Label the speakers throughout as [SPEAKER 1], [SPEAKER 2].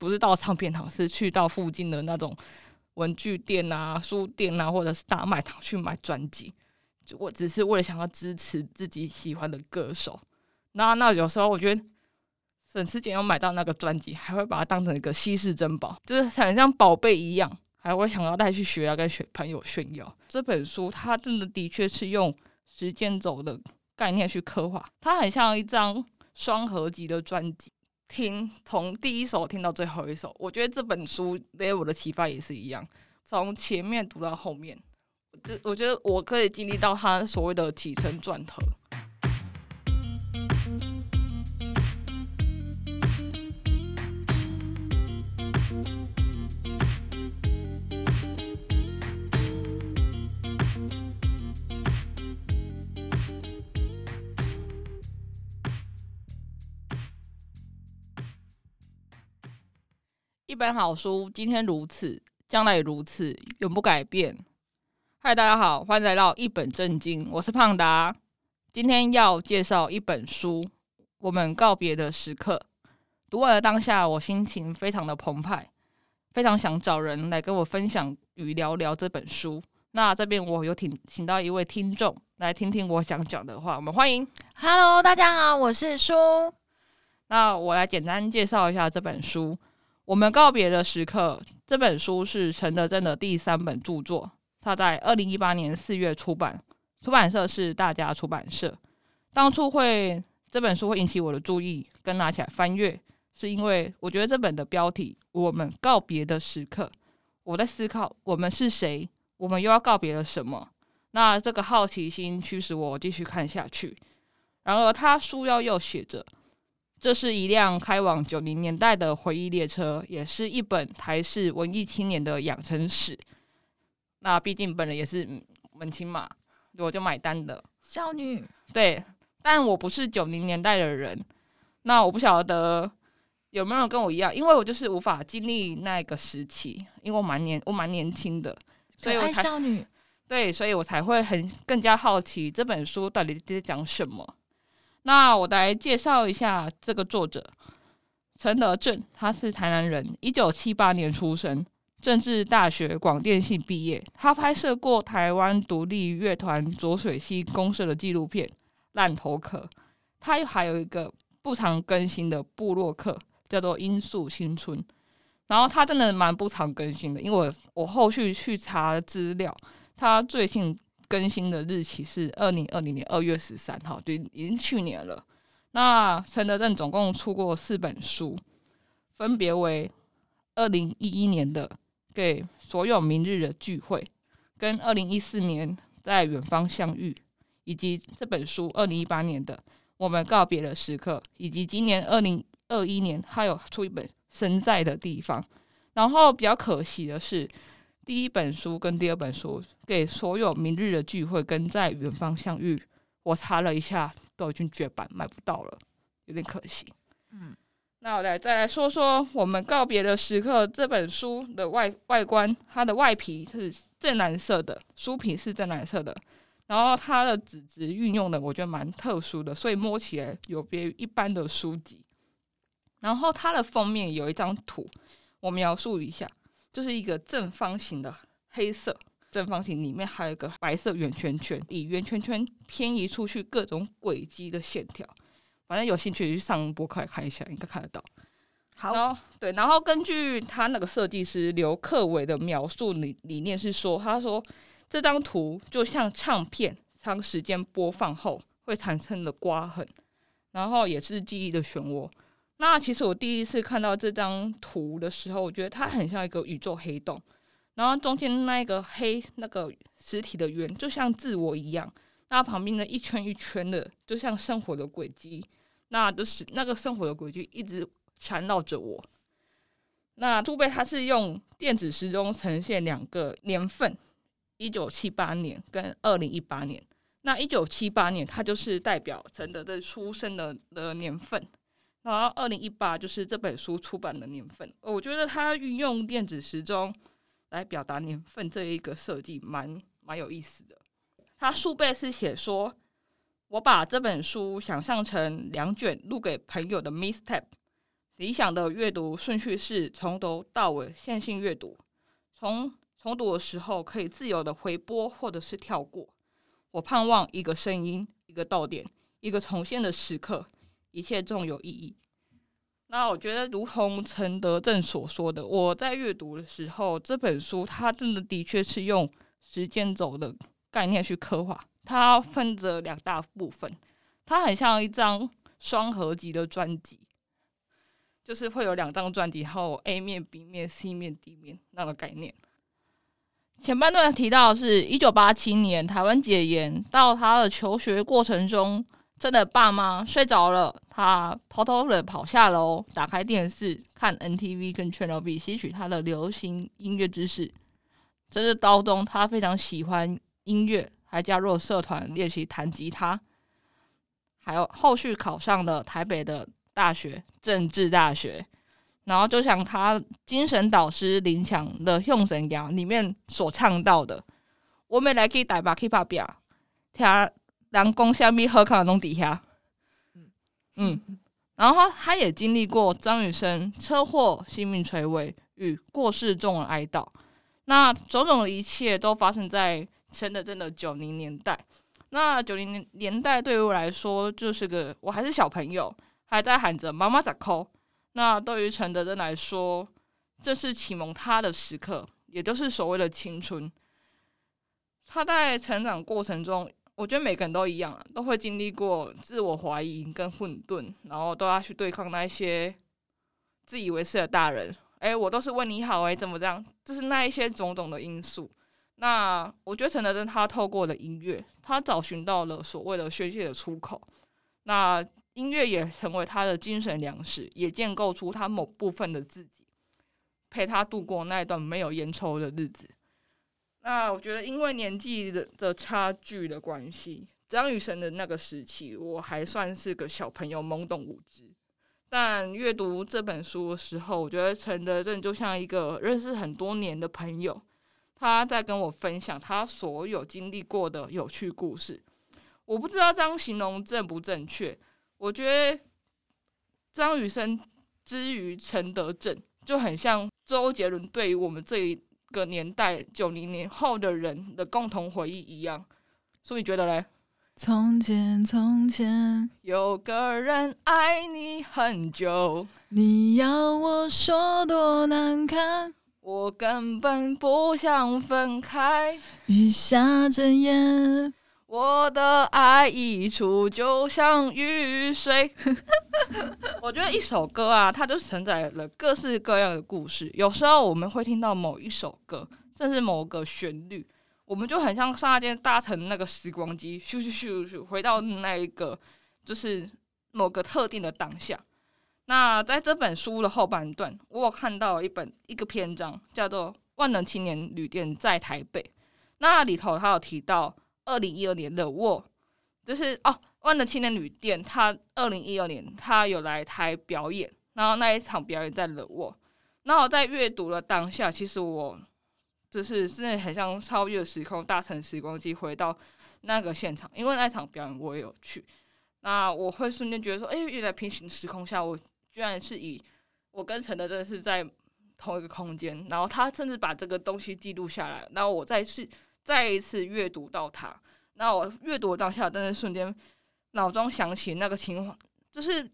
[SPEAKER 1] 不是到唱片行，是去到附近的那种文具店啊、书店啊，或者是大卖场去买专辑。我只是为了想要支持自己喜欢的歌手。那那有时候我觉得省吃俭用买到那个专辑，还会把它当成一个稀世珍宝，就是很像宝贝一样，还会想要带去学校跟学朋友炫耀。这本书它真的的确是用时间轴的概念去刻画，它很像一张双合集的专辑，听从第一首听到最后一首。我觉得这本书给我的启发也是一样，从前面读到后面，这我觉得我可以经历到他所谓的起承转合。一本好书，今天如此，将来也如此，永不改变。嗨，大家好，欢迎来到一本正经，我是胖达。今天要介绍一本书，《我们告别的时刻》。读完了当下，我心情非常的澎湃，非常想找人来跟我分享与聊聊这本书。那这边我有请请到一位听众来听听我想讲的话，我们欢迎。
[SPEAKER 2] Hello，大家好，我是书。
[SPEAKER 1] 那我来简单介绍一下这本书。我们告别的时刻这本书是陈德正的第三本著作，他在二零一八年四月出版，出版社是大家出版社。当初会这本书会引起我的注意，跟拿起来翻阅，是因为我觉得这本的标题“我们告别的时刻”，我在思考我们是谁，我们又要告别了什么？那这个好奇心驱使我继续看下去。然而，他书腰又写着。这是一辆开往九零年代的回忆列车，也是一本台式文艺青年的养成史。那毕竟本人也是文青嘛，我就买单的。
[SPEAKER 2] 少女
[SPEAKER 1] 对，但我不是九零年代的人，那我不晓得有没有人跟我一样，因为我就是无法经历那个时期，因为我蛮年我蛮年轻的，所以我才
[SPEAKER 2] 少女
[SPEAKER 1] 对，所以我才会很更加好奇这本书到底在讲什么。那我来介绍一下这个作者陈德正，他是台南人，一九七八年出生，政治大学广电系毕业。他拍摄过台湾独立乐团浊水溪公社的纪录片《烂头壳》，他还有一个不常更新的部落客，叫做《罂粟新村》。然后他真的蛮不常更新的，因为我我后续去查资料，他最近。更新的日期是二零二零年二月十三号，就已经去年了。那陈德正总共出过四本书，分别为二零一一年的《给所有明日的聚会》，跟二零一四年在远方相遇，以及这本书二零一八年的《我们告别的时刻》，以及今年二零二一年他有出一本《身在的地方》。然后比较可惜的是。第一本书跟第二本书给所有明日的聚会跟在远方相遇，我查了一下，都已经绝版，买不到了，有点可惜。嗯，那我来再来说说我们告别的时刻这本书的外外观，它的外皮是正蓝色的，书皮是正蓝色的，然后它的纸质运用的我觉得蛮特殊的，所以摸起来有别于一般的书籍。然后它的封面有一张图，我描述一下。就是一个正方形的黑色正方形，里面还有一个白色圆圈圈，以圆圈圈偏移出去各种轨迹的线条。反正有兴趣去上博客来看一下，应该看得到。
[SPEAKER 2] 好，
[SPEAKER 1] 然后对，然后根据他那个设计师刘克伟的描述理理念是说，他说这张图就像唱片长时间播放后会产生的刮痕，然后也是记忆的漩涡。那其实我第一次看到这张图的时候，我觉得它很像一个宇宙黑洞，然后中间那一个黑那个实体的圆就像自我一样，那旁边的一圈一圈的就像生活的轨迹，那都是那个生活的轨迹一直缠绕着我。那书背它是用电子时钟呈现两个年份，一九七八年跟二零一八年。那一九七八年它就是代表陈德正出生的的年份。然后，二零一八就是这本书出版的年份。我觉得他运用电子时钟来表达年份这一个设计，蛮蛮有意思的。他数倍是写说：“我把这本书想象成两卷录给朋友的 mistape，理想的阅读顺序是从头到尾线性阅读，从重读的时候可以自由的回播或者是跳过。我盼望一个声音，一个到点，一个重现的时刻，一切重有意义。那我觉得，如同陈德正所说的，我在阅读的时候，这本书它真的的确是用时间轴的概念去刻画。它分着两大部分，它很像一张双合集的专辑，就是会有两张专辑，然后 A 面、B 面、C 面、D 面那个概念。前半段提到是一九八七年台湾解严，到他的求学过程中。真的，爸妈睡着了，他偷偷的跑下楼，打开电视看 NTV 跟 Channel B，吸取他的流行音乐知识。这是高中，他非常喜欢音乐，还加入了社团练习弹吉他。还有后续考上了台北的大学政治大学，然后就像他精神导师林强的《用神谣》里面所唱到的：“我们来去台北去打拼，听。”人讲虾米好看拢底下，嗯，然后他也经历过张雨生车祸、性命垂危与过世众人哀悼，那种种的一切都发生在陈德正的九零年代。那九零年代对于我来说，就是个我还是小朋友，还在喊着妈妈咋抠。那对于陈德正来说，这是启蒙他的时刻，也就是所谓的青春。他在成长过程中。我觉得每个人都一样啊，都会经历过自我怀疑跟混沌，然后都要去对抗那一些自以为是的大人。哎，我都是为你好，哎，怎么这样？就是那一些种种的因素。那我觉得陈德正他透过了音乐，他找寻到了所谓的宣泄的出口。那音乐也成为他的精神粮食，也建构出他某部分的自己，陪他度过那一段没有烟抽的日子。那我觉得，因为年纪的的差距的关系，张雨生的那个时期，我还算是个小朋友，懵懂无知。但阅读这本书的时候，我觉得陈德正就像一个认识很多年的朋友，他在跟我分享他所有经历过的有趣故事。我不知道这样形容正不正确。我觉得张雨生之于陈德正，就很像周杰伦对于我们这一。个年代九零年后的人的共同回忆一样，所以你觉得嘞？
[SPEAKER 2] 从前，从前
[SPEAKER 1] 有个人爱你很久，
[SPEAKER 2] 你要我说多难堪，
[SPEAKER 1] 我根本不想分开。
[SPEAKER 2] 雨下整夜。
[SPEAKER 1] 的爱溢出，就像雨水。我觉得一首歌啊，它就承载了各式各样的故事。有时候我们会听到某一首歌，甚至某个旋律，我们就很像刹那间搭乘那个时光机，咻咻咻咻，回到那一个就是某个特定的当下。那在这本书的后半段，我有看到一本一个篇章，叫做《万能青年旅店在台北》，那里头他有提到。二零一二年的我，就是哦，万能青年旅店，他二零一二年他有来台表演，然后那一场表演在了我，那我在阅读的当下，其实我就是真的很像超越时空，搭乘时光机回到那个现场，因为那场表演我也有去，那我会瞬间觉得说，哎，原来平行时空下，我居然是以我跟陈德正是在同一个空间，然后他甚至把这个东西记录下来，然后我再是。再一次阅读到它，那我阅读当下，但是瞬间脑中想起那个秦皇，就是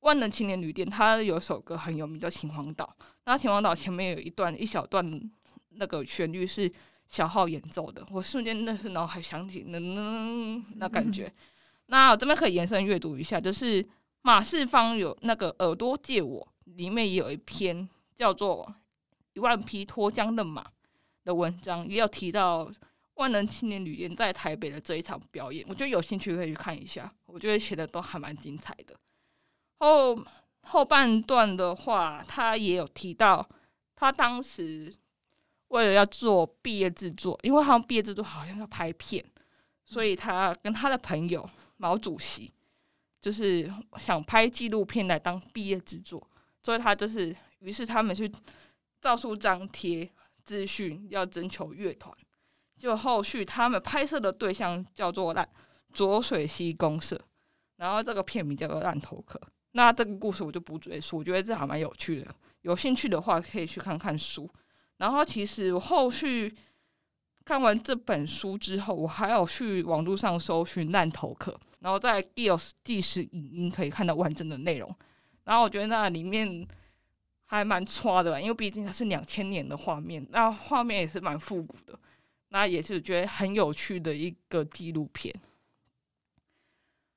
[SPEAKER 1] 万能青年旅店，它有首歌很有名，叫《秦皇岛》。那秦皇岛前面有一段一小段那个旋律是小号演奏的，我瞬间那是脑海想起，嗯，那感觉。那我这边可以延伸阅读一下，就是马世芳有那个耳朵借我，里面也有一篇叫做《一万匹脱缰的马》的文章，也有提到。万能青年旅店在台北的这一场表演，我觉得有兴趣可以去看一下。我觉得写的都还蛮精彩的。后后半段的话，他也有提到，他当时为了要做毕业制作，因为他们毕业制作好像要拍片，所以他跟他的朋友毛主席就是想拍纪录片来当毕业制作，所以他就是于是他们去到处张贴资讯，要征求乐团。就后续他们拍摄的对象叫做烂浊水溪公社，然后这个片名叫做烂头壳。那这个故事我就不赘述，我觉得这还蛮有趣的。有兴趣的话可以去看看书。然后其实我后续看完这本书之后，我还有去网络上搜寻烂头壳，然后在 Gios 即时影音可以看到完整的内容。然后我觉得那里面还蛮刷的，因为毕竟它是两千年的画面，那画面也是蛮复古的。那也是觉得很有趣的一个纪录片。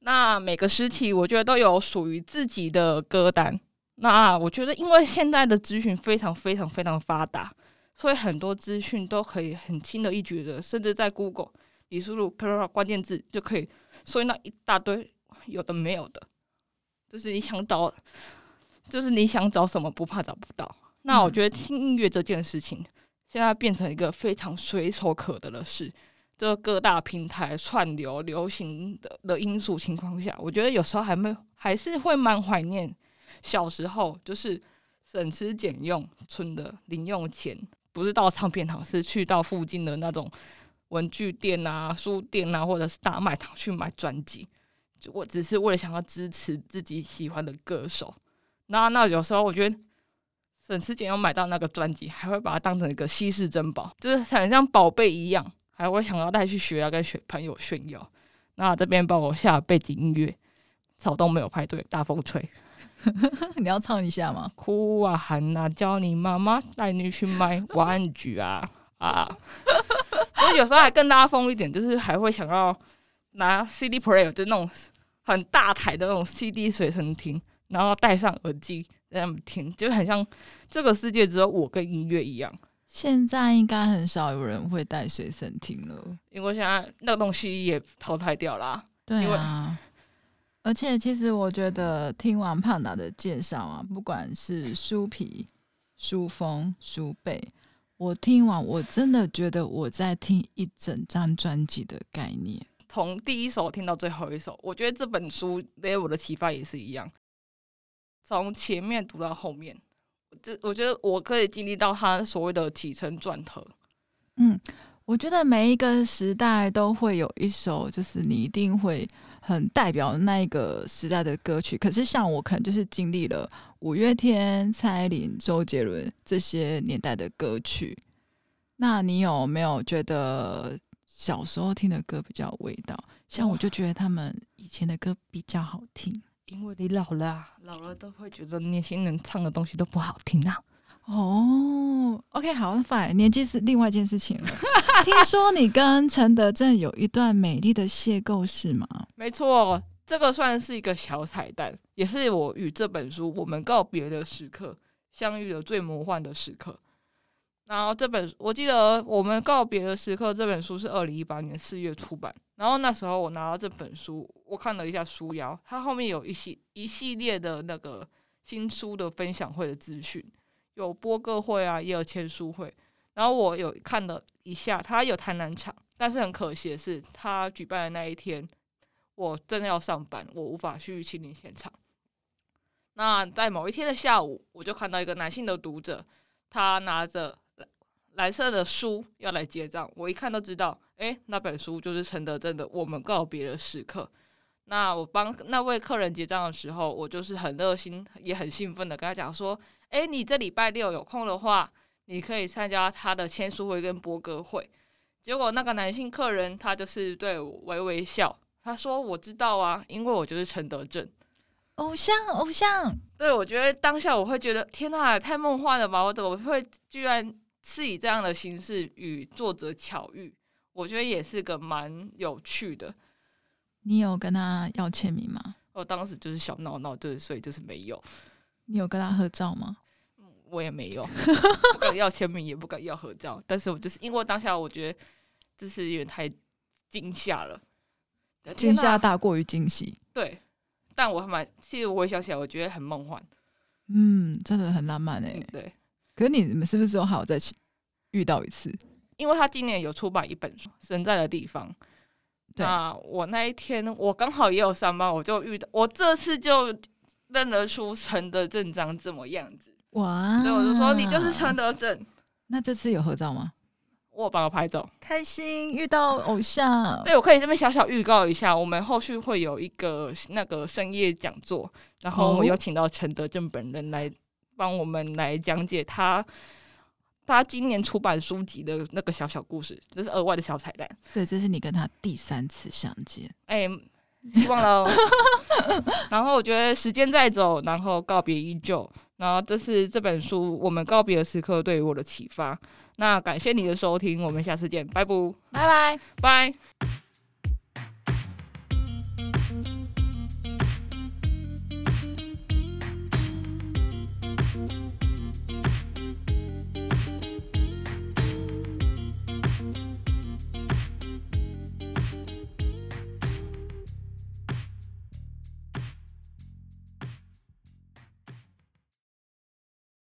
[SPEAKER 1] 那每个时期，我觉得都有属于自己的歌单。那我觉得，因为现在的资讯非常非常非常发达，所以很多资讯都可以很轻而易举的，甚至在 Google 你输入“啪啪”关键字，就可以搜到一大堆有的没有的。就是你想找，就是你想找什么，不怕找不到。那我觉得听音乐这件事情。现在变成一个非常随手可得的事，这各大平台串流流行的的因素情况下，我觉得有时候还没还是会蛮怀念小时候，就是省吃俭用存的零用钱，不是到唱片行，是去到附近的那种文具店啊、书店啊，或者是大卖场去买专辑，就我只是为了想要支持自己喜欢的歌手。那那有时候我觉得。省吃俭用买到那个专辑，还会把它当成一个稀世珍宝，就是很像宝贝一样，还会想要带去学校跟学朋友炫耀。那这边帮我下背景音乐，草东没有派对，大风吹。
[SPEAKER 2] 你要唱一下吗？
[SPEAKER 1] 哭啊喊啊，叫你妈妈带你去买玩具啊啊！我 有时候还更拉风一点，就是还会想要拿 CD player，就那种很大台的那种 CD 随身听，然后戴上耳机。这样听就很像这个世界只有我跟音乐一样。
[SPEAKER 2] 现在应该很少有人会带随身听了，
[SPEAKER 1] 因为现在那个东西也淘汰掉了。
[SPEAKER 2] 对啊，而且其实我觉得听完胖达的介绍啊，不管是书皮、书封、书背，我听完我真的觉得我在听一整张专辑的概念，
[SPEAKER 1] 从第一首听到最后一首。我觉得这本书给我的启发也是一样。从前面读到后面，这我觉得我可以经历到他所谓的起承转合。
[SPEAKER 2] 嗯，我觉得每一个时代都会有一首，就是你一定会很代表那一个时代的歌曲。可是像我，可能就是经历了五月天、蔡依林、周杰伦这些年代的歌曲。那你有没有觉得小时候听的歌比较有味道？像我就觉得他们以前的歌比较好听。
[SPEAKER 1] 因为你老了啊，老了都会觉得年轻人唱的东西都不好听啊。
[SPEAKER 2] 哦，OK，好，fine，年纪是另外一件事情了。听说你跟陈德正有一段美丽的邂逅，是吗？
[SPEAKER 1] 没错，这个算是一个小彩蛋，也是我与这本书《我们告别的时刻》相遇的最魔幻的时刻。然后这本我记得《我们告别的时刻》这本书是二零一八年四月出版。然后那时候我拿到这本书，我看了一下书腰，它后面有一系一系列的那个新书的分享会的资讯，有播歌会啊，也有签书会。然后我有看了一下，它有台南场，但是很可惜的是，他举办的那一天，我真的要上班，我无法去亲临现场。那在某一天的下午，我就看到一个男性的读者，他拿着。蓝蓝色的书要来结账，我一看都知道，诶、那本书就是陈德正的《我们告别的时刻》。那我帮那位客人结账的时候，我就是很热心，也很兴奋的跟他讲说，哎、欸，你这礼拜六有空的话，你可以参加他的签书会跟播歌会。结果那个男性客人他就是对我微微笑，他说：“我知道啊，因为我就是陈德正，
[SPEAKER 2] 偶像，偶像。”
[SPEAKER 1] 对，我觉得当下我会觉得，天呐，太梦幻了吧！我怎么会居然？是以这样的形式与作者巧遇，我觉得也是个蛮有趣的。
[SPEAKER 2] 你有跟他要签名吗？
[SPEAKER 1] 我当时就是小闹闹，就是所以就是没有。
[SPEAKER 2] 你有跟他合照吗？
[SPEAKER 1] 我也没有，不敢要签名，也不敢要合照。但是我就是因为当下我觉得就是有点太惊吓了，
[SPEAKER 2] 惊吓大过于惊喜。
[SPEAKER 1] 对，但我还蛮，其实我也想起来，我觉得很梦幻。
[SPEAKER 2] 嗯，真的很浪漫诶、欸
[SPEAKER 1] 嗯。对。
[SPEAKER 2] 可是你们是不是都还有再遇到一次？
[SPEAKER 1] 因为他今年有出版一本书《神在的地方》。那我那一天我刚好也有上班，我就遇到，我这次就认得出陈德正长怎么样子。哇！所以我就说你就是陈德正。
[SPEAKER 2] 那这次有合照吗？
[SPEAKER 1] 我把我拍照，
[SPEAKER 2] 开心遇到偶像。
[SPEAKER 1] 对，我可以这边小小预告一下，我们后续会有一个那个深夜讲座，然后我们有请到陈德正本人来帮我们来讲解他他今年出版书籍的那个小小故事，这是额外的小彩蛋。
[SPEAKER 2] 所以这是你跟他第三次相见，
[SPEAKER 1] 哎、欸，希望喽。然后我觉得时间在走，然后告别依旧，然后这是这本书我们告别的时刻对于我的启发。那感谢你的收听，我们下次见，拜拜，
[SPEAKER 2] 拜拜，
[SPEAKER 1] 拜。